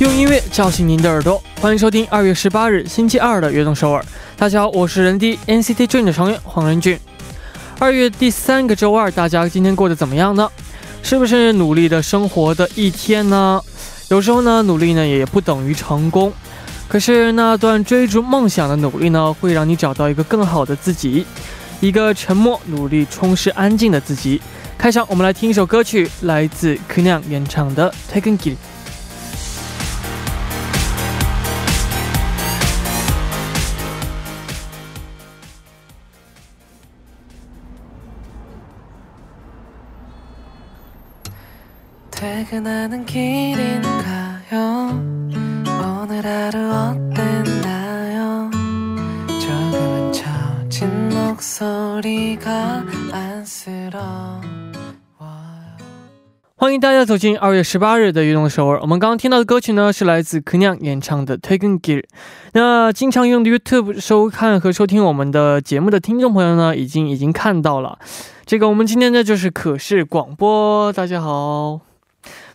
用音乐叫醒您的耳朵，欢迎收听二月十八日星期二的《悦动首尔》。大家好，我是人低 NCT Dream 的成员黄仁俊。二月第三个周二，大家今天过得怎么样呢？是不是努力的生活的一天呢？有时候呢，努力呢也不等于成功。可是那段追逐梦想的努力呢，会让你找到一个更好的自己，一个沉默、努力、充实、安静的自己。开场，我们来听一首歌曲，来自 Knyang 演唱的《Taken Gil》。퇴근하는 길인가요? 오늘 하루 어땠나요? 조금은 처진 목소리가 안쓰러워요. 欢迎大家走进二月十八日的运动首尔。我们刚刚听到的歌曲呢，是来自 Knyang 演唱的《Taken Gear》。那经常用 YouTube 收看和收听我们的节目的听众朋友呢，已经已经看到了。这个我们今天呢就是可视广播，大家好。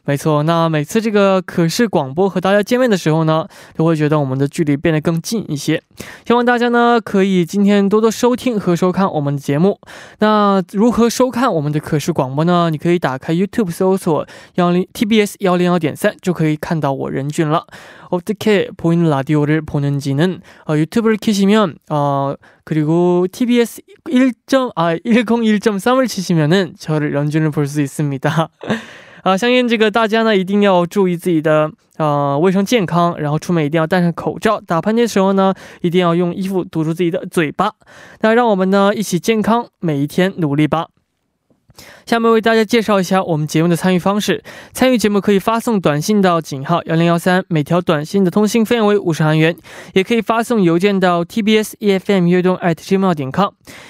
没错，那每次这个可视广播和大家见面的时候呢，都会觉得我们的距离变得更近一些。希望大家呢可以今天多多收听和收看我们的节目。那如何收看我们的可视广播呢？你可以打开 YouTube 搜索幺零 TBS 幺零幺点三，就可以看到我任俊了。어떻게보이는라디오를보는지는어유튜브를켜시면어그리고 TBS 1.아101.3을 치시면은 저를 연준을 볼 수 있습니다. 啊，相信这个大家呢一定要注意自己的呃卫生健康，然后出门一定要戴上口罩，打喷嚏的时候呢一定要用衣服堵住自己的嘴巴。那让我们呢一起健康，每一天努力吧。下面为大家介绍一下我们节目的参与方式。参与节目可以发送短信到井号幺零幺三，每条短信的通信费用为五十韩元；也可以发送邮件到 tbs efm 悦动 at gmail 点 com，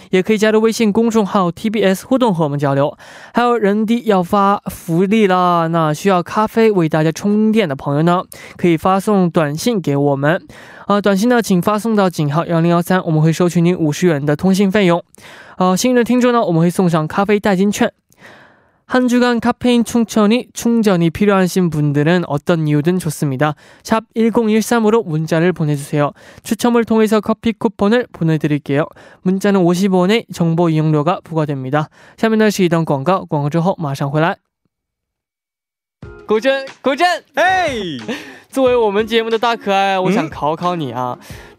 也可以加入微信公众号 tbs 互动和我们交流。还有人弟要发福利啦，那需要咖啡为大家充电的朋友呢，可以发送短信给我们。 啊，短信呢，请发送到井号幺零幺三，我们会收取您五十元的通信费用。呃，幸运的听众呢，我们会送上咖啡代金券。한 주간 카페인 충전이 충전이 필요하신 분들은 어떤 이유든 좋습니다. 샵 1013으로 문자를 보내주세요. 추첨을 통해서 커피 쿠폰을 보내드릴게요. 문자는 50원의 정보 이용료가 부과됩니다. 下面呢是一段广告，广告之后马上回来。古筝，古筝，哎， 作为我们节目的大可爱，我想考考你啊，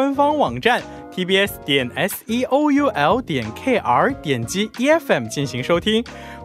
官方网站 tbs 点 s e o u l 点 k r，点击 e f m 进行收听。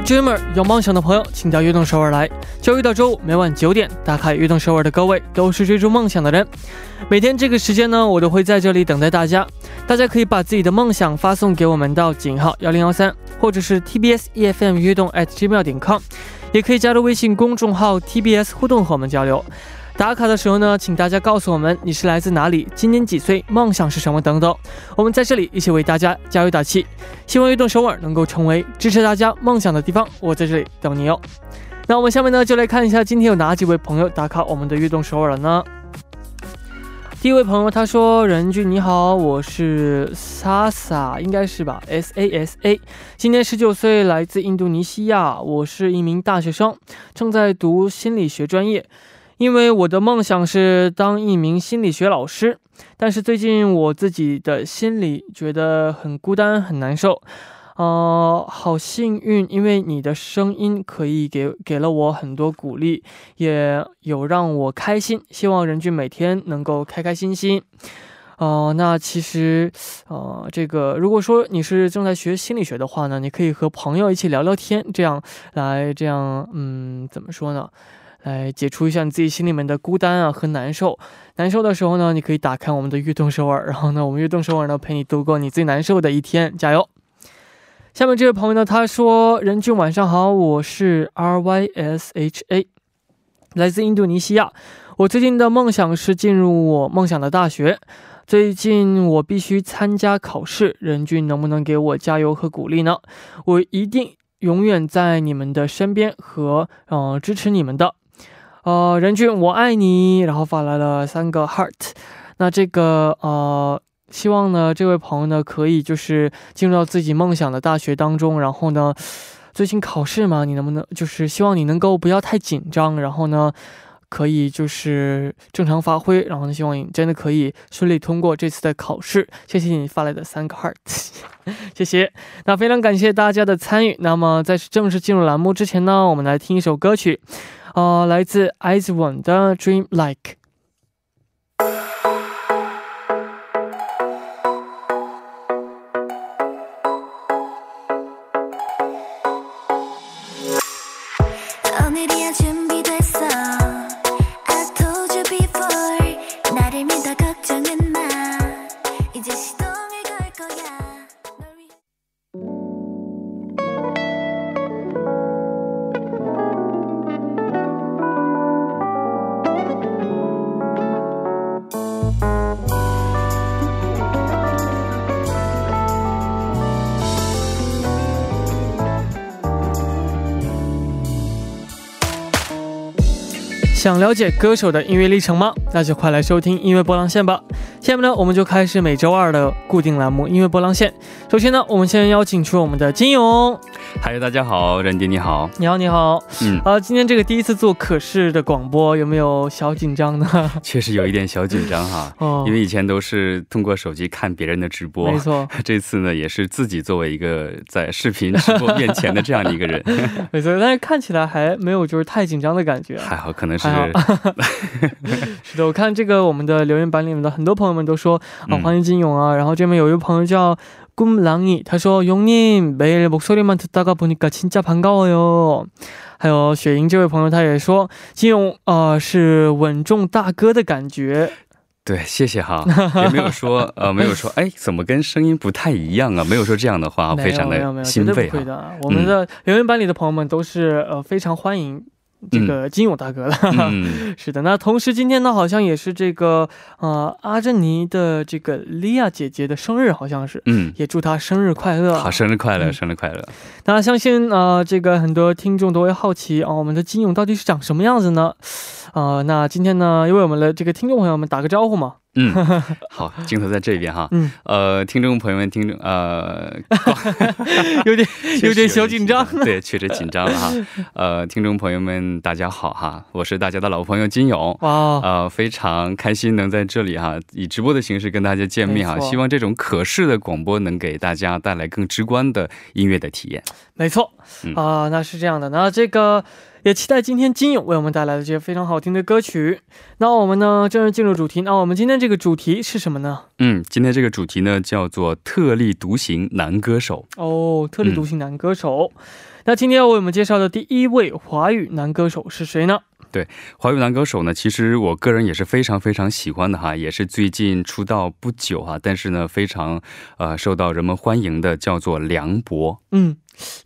Dreamer，有梦想的朋友，请到悦动首尔来。周一到周五每晚九点，打开悦动首尔的各位都是追逐梦想的人。每天这个时间呢，我都会在这里等待大家。大家可以把自己的梦想发送给我们到井号幺零幺三，或者是 TBS EFM 悦动 at gmail 点 com，也可以加入微信公众号 TBS 互动和我们交流。打卡的时候呢，请大家告诉我们你是来自哪里，今年几岁，梦想是什么等等。我们在这里一起为大家加油打气，希望悦动首尔能够成为支持大家梦想的地方。我在这里等你哦。那我们下面呢就来看一下今天有哪几位朋友打卡我们的悦动首尔了呢？第一位朋友他说：“任俊你好，我是 Sasa，应该是吧？S A S A，今年十九岁，来自印度尼西亚，我是一名大学生，正在读心理学专业。因为我的梦想是当一名心理学老师，但是最近我自己的心里觉得很孤单，很难受。”呃，好幸运，因为你的声音可以给给了我很多鼓励，也有让我开心。希望任俊每天能够开开心心。哦，那其实，呃，这个如果说你是正在学心理学的话呢，你可以和朋友一起聊聊天，这样来这样，嗯，怎么说呢？来解除一下你自己心里面的孤单啊和难受。难受的时候呢，你可以打开我们的悦动首尔，然后呢，我们悦动首尔呢陪你度过你最难受的一天，加油！下面这位朋友呢，他说：“任俊晚上好，我是 R Y S H A，来自印度尼西亚。我最近的梦想是进入我梦想的大学。最近我必须参加考试，任俊能不能给我加油和鼓励呢？我一定永远在你们的身边和嗯支持你们的。呃，任俊我爱你。然后发来了三个 heart。那这个呃。”希望呢，这位朋友呢，可以就是进入到自己梦想的大学当中。然后呢，最近考试嘛，你能不能就是希望你能够不要太紧张，然后呢，可以就是正常发挥。然后呢，希望你真的可以顺利通过这次的考试。谢谢你发来的三个 heart，谢谢。那非常感谢大家的参与。那么在正式进入栏目之前呢，我们来听一首歌曲，啊，来自 IZ*ONE 的 Dream Like。想了解歌手的音乐历程吗？那就快来收听音乐波浪线吧。下面呢，我们就开始每周二的固定栏目音乐波浪线。首先呢，我们先邀请出我们的金勇。嗨，大家好，任迪你好，你好你好。嗯，啊，今天这个第一次做可视的广播，有没有小紧张呢？确实有一点小紧张哈。哦。因为以前都是通过手机看别人的直播，没错。这次呢，也是自己作为一个在视频直播面前的这样的一个人。没错，但是看起来还没有就是太紧张的感觉。还好，可能是。是的，我看这个我们的留言板里面的很多朋友们都说啊，欢迎金勇啊。然后这边有一位朋友叫꿈랑이他说용님매일목소리만듣다가보니까진짜반가워 요。 还有雪莹这位朋友他也说金勇啊是稳重大哥的感觉。对，谢谢哈，也没有说呃没有说哎怎么跟声音不太一样啊，没有说这样的话，非常的欣慰啊。我们的留言板里的朋友们都是呃非常欢迎。 这个金勇大哥了，是的。那同时今天呢，好像也是这个呃阿珍妮的这个莉亚姐姐的生日，好像是，嗯，也祝她生日快乐。好，生日快乐，生日快乐。那相信啊，这个很多听众都会好奇啊，我们的金勇到底是长什么样子呢？啊，那今天呢，因为我们的这个听众朋友们打个招呼嘛。嗯，好，镜头在这边哈。嗯，呃，听众朋友们，听众呃，有点 有点小紧张。对，确实紧张了哈。呃，听众朋友们，大家好哈，我是大家的老朋友金勇。哇，呃，非常开心能在这里哈，以直播的形式跟大家见面哈。希望这种可视的广播能给大家带来更直观的音乐的体验。没错，啊，那是这样的，那这个。也期待今天金勇为我们带来的这些非常好听的歌曲。那我们呢，正式进入主题。那我们今天这个主题是什么呢？嗯，今天这个主题呢叫做“特立独行男歌手”。哦，特立独行男歌手。那今天要为我们介绍的第一位华语男歌手是谁呢？对，华语男歌手呢，其实我个人也是非常非常喜欢的哈，也是最近出道不久哈，但是呢，非常呃受到人们欢迎的，叫做梁博。嗯。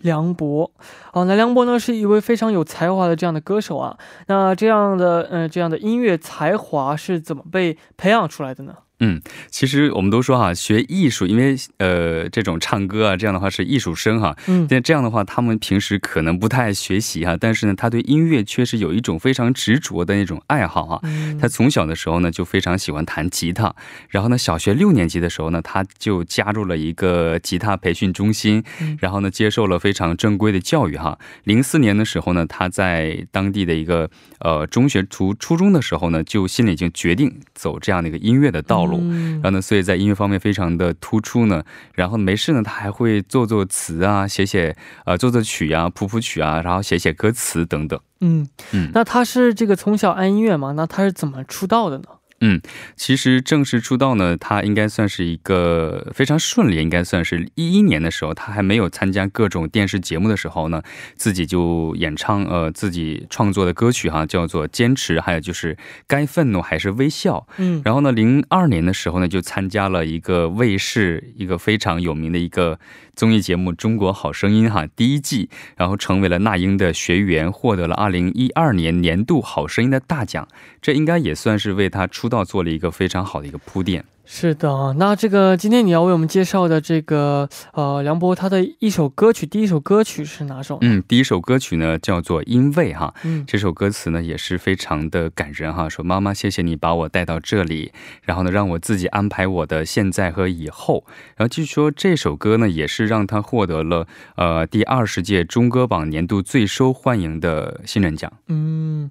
梁博，哦，那梁博呢是一位非常有才华的这样的歌手啊。那这样的，呃，这样的音乐才华是怎么被培养出来的呢？嗯，其实我们都说哈，学艺术，因为呃，这种唱歌啊，这样的话是艺术生哈。嗯，那这样的话，他们平时可能不太爱学习哈，但是呢，他对音乐确实有一种非常执着的那种爱好哈。嗯，他从小的时候呢，就非常喜欢弹吉他，然后呢，小学六年级的时候呢，他就加入了一个吉他培训中心，然后呢，接受了非常正规的教育哈。零四年的时候呢，他在当地的一个呃中学读初中的时候呢，就心里已经决定走这样的一个音乐的道路。嗯，然后呢，所以在音乐方面非常的突出呢。然后没事呢，他还会做做词啊，写写呃，作作曲啊，谱谱曲啊，然后写写歌词等等。嗯嗯，那他是这个从小爱音乐吗？那他是怎么出道的呢？嗯，其实正式出道呢，他应该算是一个非常顺利，应该算是一一年的时候，他还没有参加各种电视节目的时候呢，自己就演唱呃自己创作的歌曲哈，叫做《坚持》，还有就是《该愤怒还是微笑》。嗯，然后呢，零二年的时候呢，就参加了一个卫视一个非常有名的一个。综艺节目《中国好声音》哈第一季，然后成为了那英的学员，获得了二零一二年年度好声音的大奖，这应该也算是为他出道做了一个非常好的一个铺垫。是的，那这个今天你要为我们介绍的这个呃梁博他的一首歌曲，第一首歌曲是哪首？嗯，第一首歌曲呢叫做《因为》哈，嗯，这首歌词呢也是非常的感人哈，说妈妈谢谢你把我带到这里，然后呢让我自己安排我的现在和以后，然后据说这首歌呢也是让他获得了呃第二十届中歌榜年度最受欢迎的新人奖。嗯，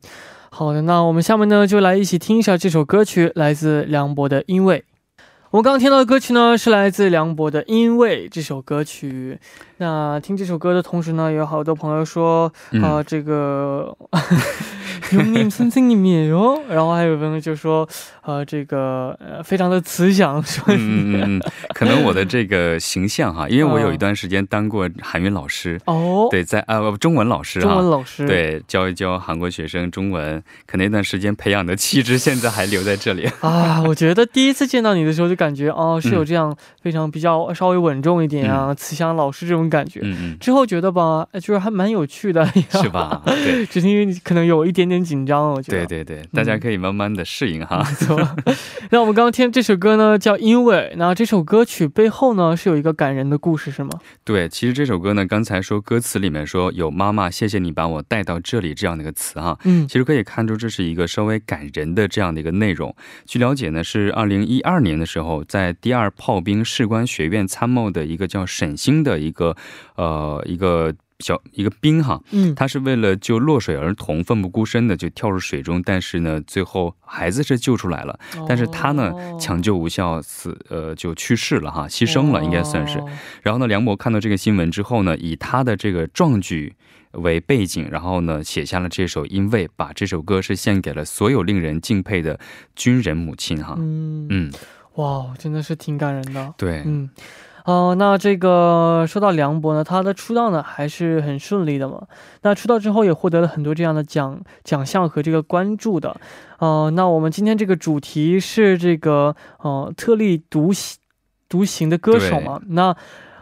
好的，那我们下面呢就来一起听一下这首歌曲，来自梁博的《因为》。我们刚刚听到的歌曲呢，是来自梁博的《因为》这首歌曲。那听这首歌的同时呢有好多朋友说啊这个永呵用命一面哟然后还有朋友就说呃这个呃非常的慈祥说嗯嗯嗯可能我的这个形象哈因为我有一段时间当过韩语老师哦。对在呃中文老师哈中文老师。对教一教韩国学生中文可能那段时间培养的气质现在还留在这里啊我觉得第一次见到你的时候就感觉哦是有这样非常比较稍微稳重一点啊慈祥老师这种感觉。嗯嗯。之后觉得吧，就是还蛮有趣的，是吧？对，只是因为你可能有一点点。紧张，我觉得。对对对，大家可以慢慢的适应哈。没错。那我们刚刚听这首歌呢，叫《因为》。那这首歌曲背后呢，是有一个感人的故事，是吗？对，其实这首歌呢，刚才说歌词里面说有“妈妈，谢谢你把我带到这里”这样的一个词哈。嗯。其实可以看出，这是一个稍微感人的这样的一个内容。据了解呢，是二零一二年的时候，在第二炮兵士官学院参谋的一个叫沈星的一个呃一个。小一个兵哈，嗯，他是为了救落水儿童，奋不顾身的就跳入水中，但是呢，最后孩子是救出来了，但是他呢抢救无效死，呃，就去世了哈，牺牲了应该算是。然后呢，梁博看到这个新闻之后呢，以他的这个壮举为背景，然后呢写下了这首《因为》，把这首歌是献给了所有令人敬佩的军人母亲哈。嗯嗯，哇，真的是挺感人的。对，嗯。哦，那这个说到梁博呢，他的出道呢还是很顺利的嘛。那出道之后也获得了很多这样的奖奖项和这个关注的。哦，那我们今天这个主题是这个呃特立独行独行的歌手嘛？那。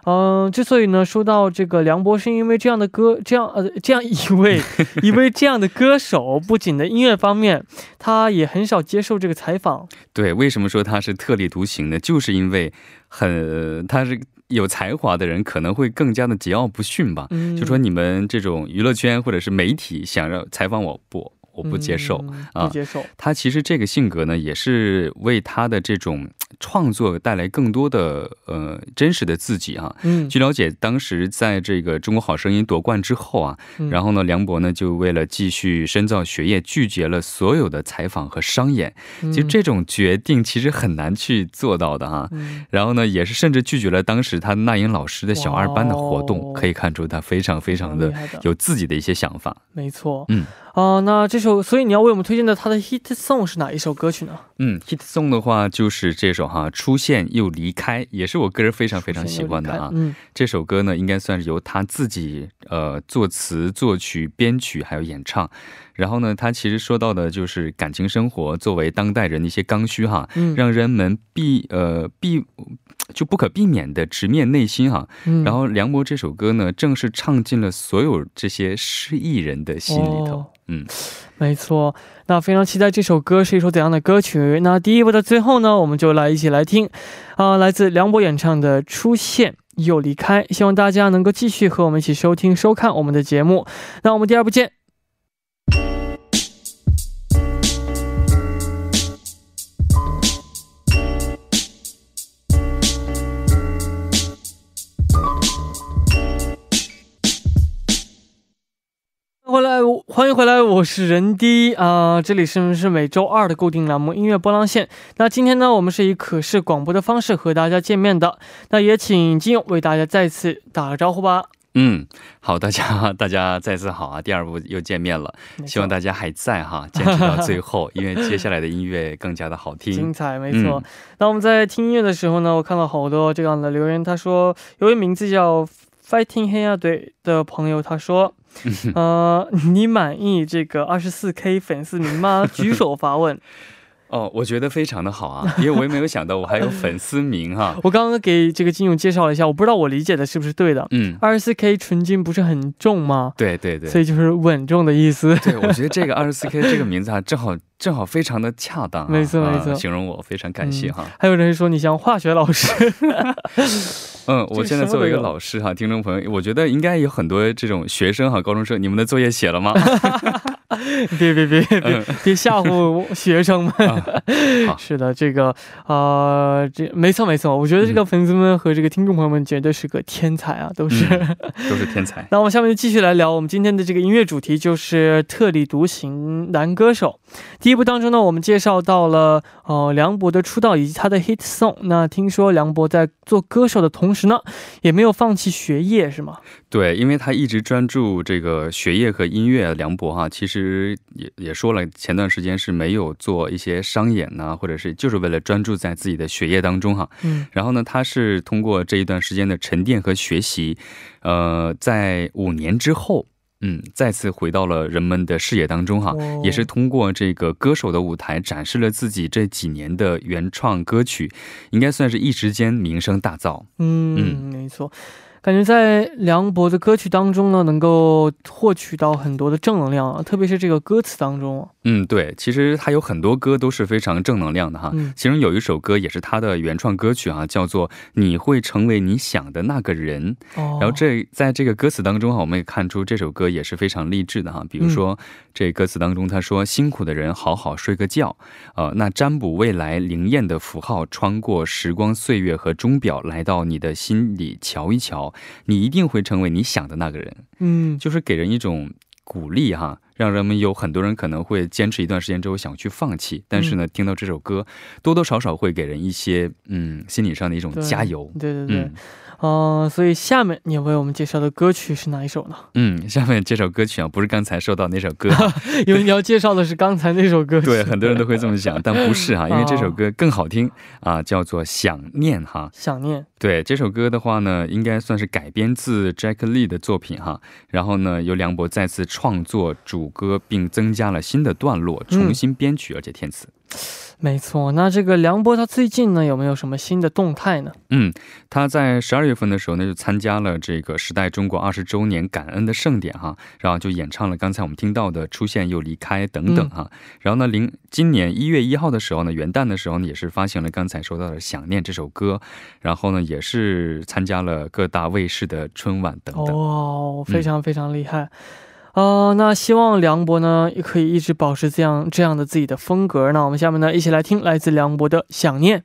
嗯，之所以呢说到这个梁博，是因为这样的歌，这样呃这样一位 一位这样的歌手，不仅的音乐方面，他也很少接受这个采访。对，为什么说他是特立独行呢？就是因为很他是有才华的人，可能会更加的桀骜不驯吧。就说你们这种娱乐圈或者是媒体想要采访我，不。我不接受啊！不接受。他其实这个性格呢，也是为他的这种创作带来更多的呃真实的自己啊。嗯。据了解，当时在这个《中国好声音》夺冠之后啊，然后呢，梁博呢就为了继续深造学业，拒绝了所有的采访和商演。其实这种决定其实很难去做到的哈。嗯。然后呢，也是甚至拒绝了当时他那英老师的小二班的活动，可以看出他非常非常的有自己的一些想法。没错。嗯。哦，那这首，所以你要为我们推荐的他的 hit song 是哪一首歌曲呢？嗯，hit song 的话就是这首哈，出现又离开，也是我个人非常非常喜欢的啊。嗯，这首歌呢，应该算是由他自己呃作词、作曲、编曲还有演唱。然后呢，他其实说到的就是感情生活作为当代人的一些刚需哈，让人们必呃必。就不可避免的直面内心哈，然后梁博这首歌呢，正是唱进了所有这些失意人的心里头。嗯，没错，那非常期待这首歌是一首怎样的歌曲。那第一部的最后呢，我们就来一起来听，啊，来自梁博演唱的《出现又离开》。希望大家能够继续和我们一起收听、收看我们的节目。那我们第二部见。欢迎回来，我是任迪啊，这里是是每周二的固定栏目音乐波浪线。那今天呢，我们是以可视广播的方式和大家见面的。那也请金勇为大家再次打个招呼吧。嗯，好，大家 大家再次好啊，第二部又见面了，希望大家还在哈，坚持到最后，因为接下来的音乐更加的好听，精彩，没错。那我们在听音乐的时候呢，我看到好多这样的留言，他说有位名字叫 Fighting 黑亚队的朋友，他说。呃，你满意这个二十四 K 粉丝名吗？举手发问。哦，我觉得非常的好啊，因为我也没有想到我还有粉丝名哈。我刚刚给这个金勇介绍了一下，我不知道我理解的是不是对的。嗯，二十四 K 纯金不是很重吗？对对对，所以就是稳重的意思。对，我觉得这个二十四 K 这个名字啊，正好正好非常的恰当。没错没错，形容我非常感谢哈。还有人说你像化学老师。嗯，我现在作为一个老师哈，听众朋友，我觉得应该有很多这种学生哈，高中生，你们的作业写了吗？别别别别别吓唬 学生们！是的，这个啊，这没错没错，我觉得这个粉丝们和这个听众朋友们绝对是个天才啊，都是都是天才。那我们下面就继续来聊我们今天的这个音乐主题，就是特立独行男歌手。第一部当中呢，我们介绍到了呃梁博的出道以及他的 hit song。那听说梁博在做歌手的同时呢，也没有放弃学业，是吗？对，因为他一直专注这个学业和音乐。梁博哈，其实也也说了，前段时间是没有做一些商演呐，或者是就是为了专注在自己的学业当中哈。嗯。然后呢，他是通过这一段时间的沉淀和学习，呃，在五年之后。嗯，再次回到了人们的视野当中哈，也是通过这个歌手的舞台展示了自己这几年的原创歌曲，应该算是一时间名声大噪。嗯，没错。感觉在梁博的歌曲当中呢，能够获取到很多的正能量啊，特别是这个歌词当中。嗯，对，其实他有很多歌都是非常正能量的哈。其中有一首歌也是他的原创歌曲啊，叫做《你会成为你想的那个人》。哦。然后这在这个歌词当中哈，我们也看出这首歌也是非常励志的哈。比如说这歌词当中他说：“辛苦的人好好睡个觉。”呃，那占卜未来灵验的符号穿过时光岁月和钟表，来到你的心里瞧一瞧。你一定会成为你想的那个人，嗯，就是给人一种鼓励哈，让人们有很多人可能会坚持一段时间之后想去放弃，但是呢，听到这首歌，多多少少会给人一些嗯心理上的一种加油，对对对。哦，所以下面你为我们介绍的歌曲是哪一首呢？嗯，下面这首歌曲啊，不是刚才说到那首歌，因为你要介绍的是刚才那首歌。对，很多人都会这么想，但不是哈，因为这首歌更好听啊，叫做《想念》哈。想念。对，这首歌的话呢，应该算是改编自 Jack Lee 的作品哈。然后呢，由梁博再次创作主歌，并增加了新的段落，重新编曲而且填词。没错，那这个梁博他最近呢有没有什么新的动态呢？嗯，他在十二月份的时候呢就参加了这个时代中国二十周年感恩的盛典哈，然后就演唱了刚才我们听到的出现又离开等等哈。然后呢，零今年一月一号的时候呢，元旦的时候呢也是发行了刚才说到的想念这首歌，然后呢也是参加了各大卫视的春晚等等。哇，非常非常厉害。哦，那希望梁博呢也可以一直保持这样这样的自己的风格。那我们下面呢一起来听来自梁博的《想念》。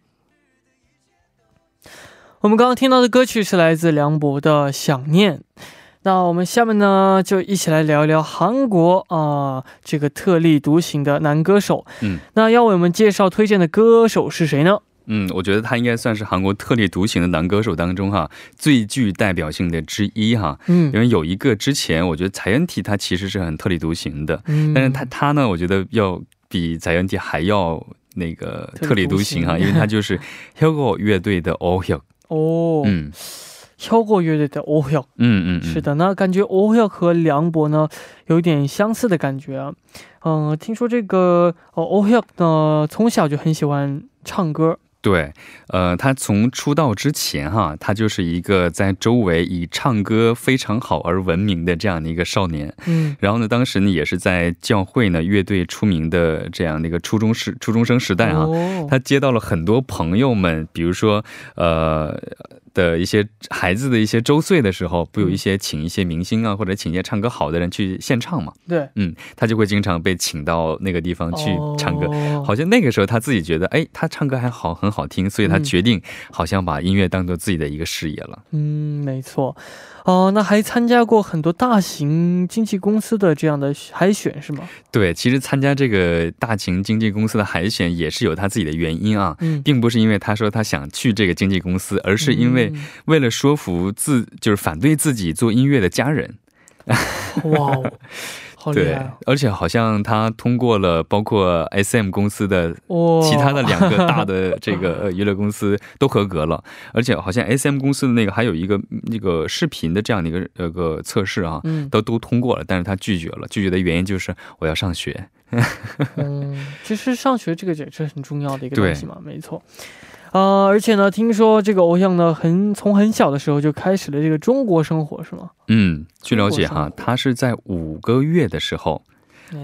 我们刚刚听到的歌曲是来自梁博的《想念》。那我们下面呢就一起来聊一聊韩国啊这个特立独行的男歌手。嗯，那要为我们介绍推荐的歌手是谁呢？嗯，我觉得他应该算是韩国特立独行的男歌手当中哈最具代表性的之一哈。嗯，因为有一个之前，我觉得蔡恩体他其实是很特立独行的，嗯，但是他他呢，我觉得要比蔡恩体还要那个特立独行哈，因为他就是 Hugo 乐队的 Oh Hyuk。哦，嗯，Hugo 乐队的 Oh Hyuk。嗯嗯，是的，那感觉 Oh Hyuk 和梁博呢有点相似的感觉啊。嗯，听说这个 Oh Hyuk 呢从小就很喜欢唱歌。对，呃，他从出道之前哈，他就是一个在周围以唱歌非常好而闻名的这样的一个少年。嗯，然后呢，当时呢也是在教会呢乐队出名的这样的一个初中时初中生时代啊，他接到了很多朋友们，比如说呃。的一些孩子的一些周岁的时候，不有一些请一些明星啊，或者请一些唱歌好的人去献唱嘛？对，嗯，他就会经常被请到那个地方去唱歌。好像那个时候他自己觉得，哎，他唱歌还好，很好听，所以他决定好像把音乐当做自己的一个事业了。嗯，没错。哦，那还参加过很多大型经纪公司的这样的海选是吗？对，其实参加这个大型经纪公司的海选也是有他自己的原因啊，并不是因为他说他想去这个经纪公司，而是因为为了说服自就是反对自己做音乐的家人。哇。对，而且好像他通过了包括 S M 公司的其他的两个大的这个 娱乐公司都合格了，而且好像 S M 公司的那个还有一个那个视频的这样的一个呃个测试啊，都都通过了，但是他拒绝了，拒绝的原因就是我要上学。嗯，其实上学这个也是很重要的一个东西嘛，没错。呃，而且呢，听说这个偶像呢，很从很小的时候就开始了这个中国生活，是吗？嗯，据了解哈，他是在五个月的时候，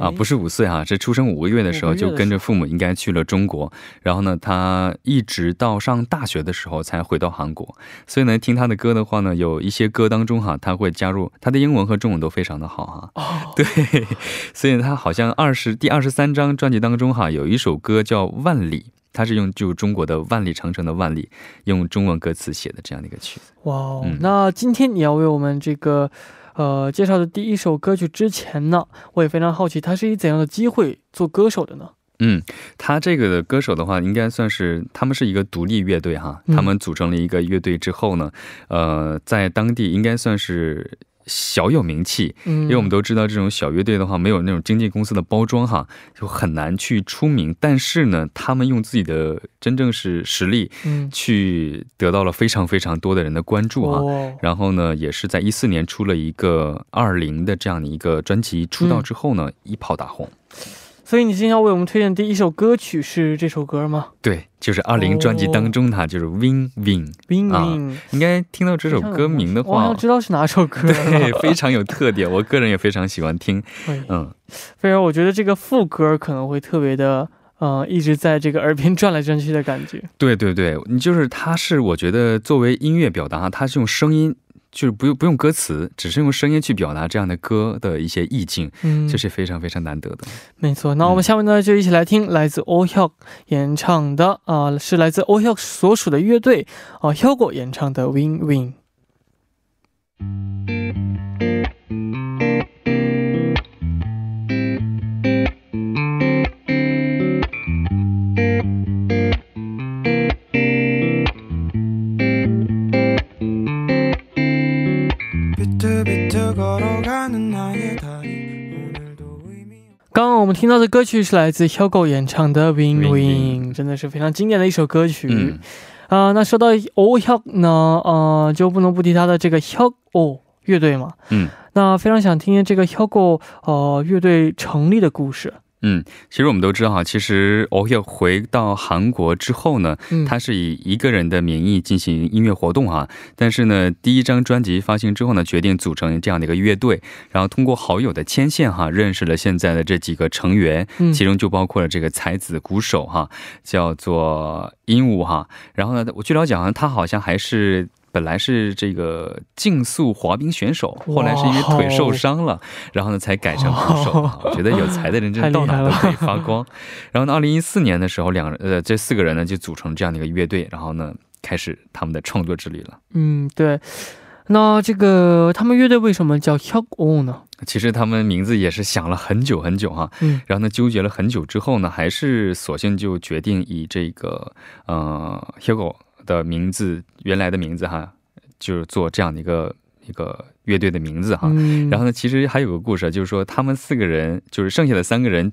啊，不是五岁哈，是出生五个月的时候就跟着父母应该去了中国，然后呢，他一直到上大学的时候才回到韩国。所以呢，听他的歌的话呢，有一些歌当中哈，他会加入他的英文和中文都非常的好哈。哦，对，所以他好像二十第二十三张专辑当中哈，有一首歌叫《万里》。他是用就中国的万里长城的万里，用中文歌词写的这样的一个曲子。哇哦，那今天你要为我们这个呃介绍的第一首歌曲之前呢，我也非常好奇，他是以怎样的机会做歌手的呢？嗯，他这个的歌手的话，应该算是他们是一个独立乐队哈，他们组成了一个乐队之后呢，呃，在当地应该算是。小有名气，因为我们都知道这种小乐队的话，没有那种经纪公司的包装哈，就很难去出名。但是呢，他们用自己的真正是实力，嗯，去得到了非常非常多的人的关注哈。然后呢，也是在一四年出了一个二零的这样的一个专辑，出道之后呢，一炮打红。所以你今天要为我们推荐第一首歌曲是这首歌吗？对，就是二零专辑当中它就是 Win Win Win Win。应该听到这首歌名的话，我知道是哪首歌。对，非常有特点，我个人也非常喜欢听。嗯，非常，我觉得这个副歌可能会特别的，呃，一直在这个耳边转来转去的感觉。对对对，你就是它是我觉得作为音乐表达，它是用声音。就是不用不用歌词，只是用声音去表达这样的歌的一些意境，嗯，这是非常非常难得的。没错，那我们下面呢就一起来听来自 Oh Hyuk 演唱的啊，是来自 Oh Hyuk 所属的乐队啊 Hyugo 演唱的 Win Win。听到的歌曲是来自 Hugo 演唱的 Win Win，真的是非常经典的一首歌曲。嗯，啊、那说到 O Hyuk 呢，呃，就不能不提他的这个 Hugo 乐队嘛。嗯，那非常想听听这个 Hugo 呃乐队成立的故事。嗯，其实我们都知道哈，其实欧耶回到韩国之后呢，他是以一个人的名义进行音乐活动哈。但是呢，第一张专辑发行之后呢，决定组成这样的一个乐队，然后通过好友的牵线哈，认识了现在的这几个成员，其中就包括了这个才子鼓手哈，叫做鹦鹉哈。然后呢，我据了解，好像他好像还是。本来是这个竞速滑冰选手，后来是因为腿受伤了，然后呢才改成鼓手。我 觉得有才的人真到哪都可以发光。然后呢，二零一四年的时候，两呃这四个人呢就组成这样的一个乐队，然后呢开始他们的创作之旅了。嗯，对。那这个他们乐队为什么叫 Hyuk 呢？其实他们名字也是想了很久很久哈。嗯。然后呢，纠结了很久之后呢，还是索性就决定以这个呃 Hyuk。的名字，原来的名字哈，就是做这样的一个一个乐队的名字哈。然后呢，其实还有个故事，就是说他们四个人，就是剩下的三个人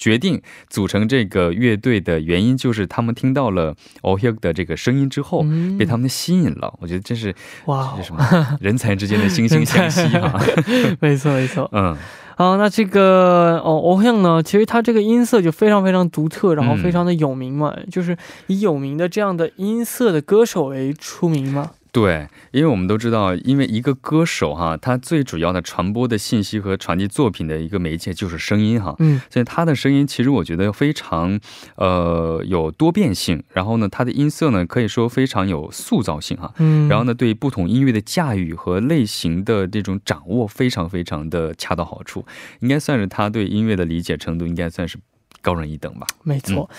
决定组成这个乐队的原因，就是他们听到了 Oh Hyuk 的这个声音之后，被他们吸引了。我觉得这是哇，什么人才之间的惺惺相惜哈。没错没错，嗯。啊，那这个哦，欧阳呢，其实他这个音色就非常非常独特，然后非常的有名嘛，就是以有名的这样的音色的歌手为出名嘛。对，因为我们都知道，因为一个歌手哈，他最主要的传播的信息和传递作品的一个媒介就是声音哈，嗯，所以他的声音其实我觉得非常，呃，有多变性，然后呢，他的音色呢可以说非常有塑造性哈，嗯，然后呢，对不同音乐的驾驭和类型的这种掌握非常非常的恰到好处，应该算是他对音乐的理解程度应该算是高人一等吧，没错。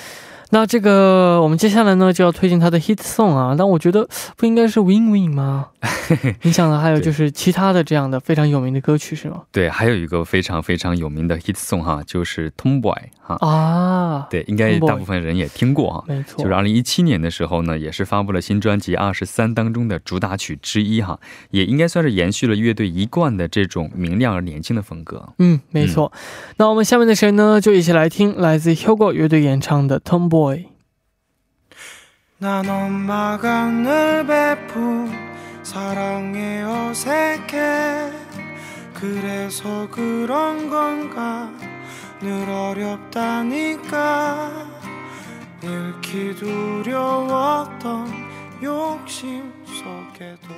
那这个我们接下来呢就要推荐他的 hit song 啊，但我觉得不应该是 Win Win 吗？你想的还有就是其他的这样的非常有名的歌曲是吗？对，还有一个非常非常有名的 hit song 哈，就是 Tomboy 哈啊，对，应该大部分人也听过哈，没错。就是二零一七年的时候呢，也是发布了新专辑二十三当中的主打曲之一哈，也应该算是延续了乐队一贯的这种明亮而年轻的风格。嗯，没错。那我们下面的谁呢？就一起来听来自 Hugo 乐队演唱的 Tomboy。 boy. 난 엄마가 늘 베푼 사랑에 어색해 그래서 그런 건가 늘 어렵다니까 잃기 두려웠던 욕심 속에도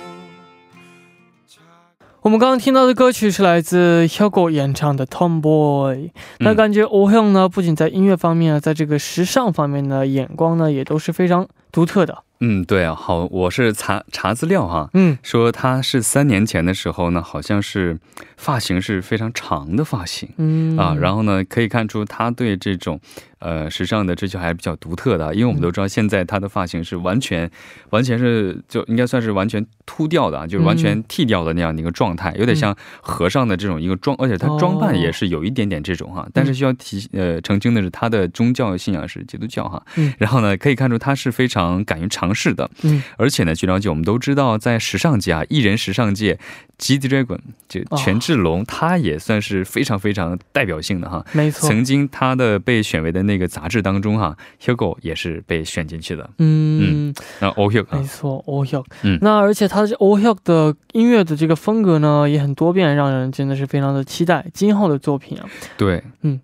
我们刚刚听到的歌曲是来自 Hugo 演唱的 Tomboy。那感觉 Oh Hyun 呢，不仅在音乐方面啊，在这个时尚方面的眼光呢，也都是非常独特的。 嗯，对啊，好，我是查查资料哈，嗯，说他是三年前的时候呢，好像是发型是非常长的发型，嗯。啊，然后呢，可以看出他对这种。呃，时尚的追求还是比较独特的，因为我们都知道现在他的发型是完全，完全是就应该算是完全秃掉的，就是完全剃掉的那样的一个状态，有点像和尚的这种一个装，而且他装扮也是有一点点这种哈。但是需要提呃澄清的是，他的宗教信仰是基督教哈。嗯然后呢，可以看出他是非常敢于尝试的。嗯。而且呢，据了解，我们都知道在时尚界啊，艺人时尚界，G Dragon 就权志龙，他也算是非常非常代表性的哈。没错。曾经他的被选为的那。那个杂志当中哈，Hugo 也是被选进去的。嗯，那 o h u g 没错 o h u g 嗯，那而且他的 o h u g 的音乐的这个风格呢，也很多变，让人真的是非常的期待今后的作品啊。对，嗯，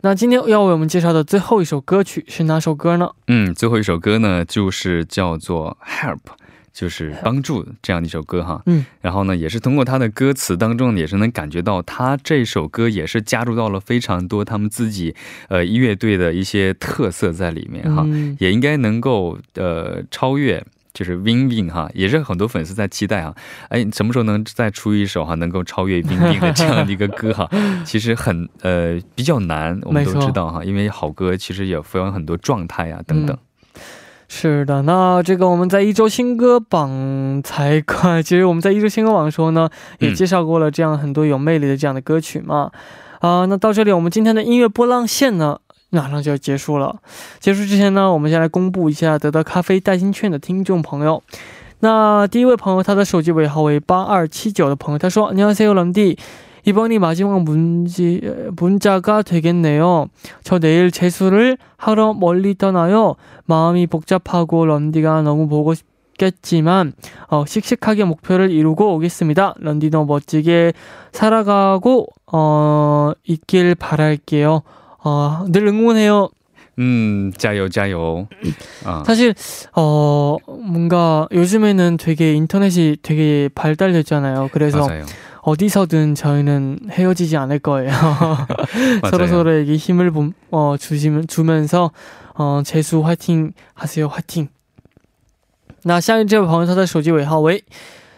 那今天要为我们介绍的最后一首歌曲是哪首歌呢？嗯，最后一首歌呢，就是叫做 Help。就是帮助这样的一首歌哈，嗯，然后呢，也是通过他的歌词当中，也是能感觉到他这首歌也是加入到了非常多他们自己呃乐队的一些特色在里面哈，也应该能够呃超越，就是 Win Win 哈，也是很多粉丝在期待啊，哎，什么时候能再出一首哈，能够超越 Win Win 的这样的一个歌哈，其实很呃比较难，我们都知道哈，因为好歌其实也分很多状态啊等等。是的，那这个我们在一周新歌榜才快，其实我们在一周新歌榜的时候呢，也介绍过了这样很多有魅力的这样的歌曲嘛。啊，那到这里我们今天的音乐波浪线呢，马上就要结束了。结束之前呢，我们先来公布一下得到咖啡代金券的听众朋友。那第一位朋友，他的手机尾号为八二七九的朋友，他说：“你好，C 友冷弟。” 이번이 마지막 문지, 문자가 되겠네요. 저 내일 재수를 하러 멀리 떠나요. 마음이 복잡하고 런디가 너무 보고 싶겠지만 어, 씩씩하게 목표를 이루고 오겠습니다. 런디도 멋지게 살아가고 어, 있길 바랄게요. 어, 늘 응원해요. 음, 자요, 자요. 어. 사실, 어, 뭔가 요즘에는 되게 인터넷이 되게 발달됐잖아요. 그래서 맞아요. 어디서든 저희는 헤어지지 않을 거예요. 서로 서로에게 힘을 어, 주시면 주면서 어, 재수 화이팅 하세요. 화이팅. 那下面这位朋友他的手机尾号为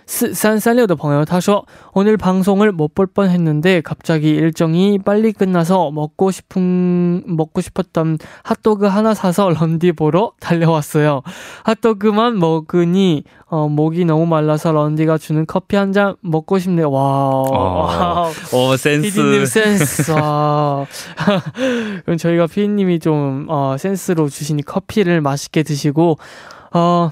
4336的 朋友 他说 오늘 방송을 못 볼 뻔했는데 갑자기 일정이 빨리 끝나서 먹고 싶은 먹고 싶었던 핫도그 하나 사서 런디 보러 달려왔어요. 핫도그만 먹으니 어, 목이 너무 말라서 런디가 주는 커피 한 잔 먹고 싶네요. 와. 어, 어 센스. 피디님 센스. 와. 그럼 저희가 피디님이 좀 어, 센스로 주신 커피를 맛있게 드시고 어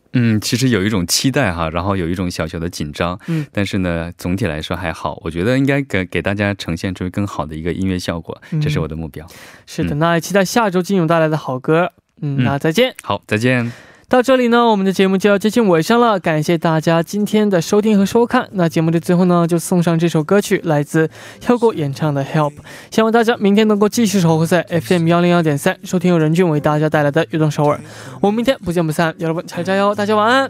嗯，其实有一种期待哈，然后有一种小小的紧张，嗯，但是呢，总体来说还好，我觉得应该给给大家呈现出更好的一个音乐效果，这是我的目标。是的，那也期待下周金勇带来的好歌。嗯，那再见。好，再见。到这里呢，我们的节目就要接近尾声了。感谢大家今天的收听和收看。那节目的最后呢，就送上这首歌曲，来自 Hugo 演唱的《Help》。希望大家明天能够继续守候在 FM 幺零幺点三，收听由任俊为大家带来的《悦动首尔》。我们明天不见不散。여러분잘자 요， 大家晚安。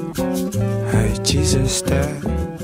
Hey, Jesus, Dad.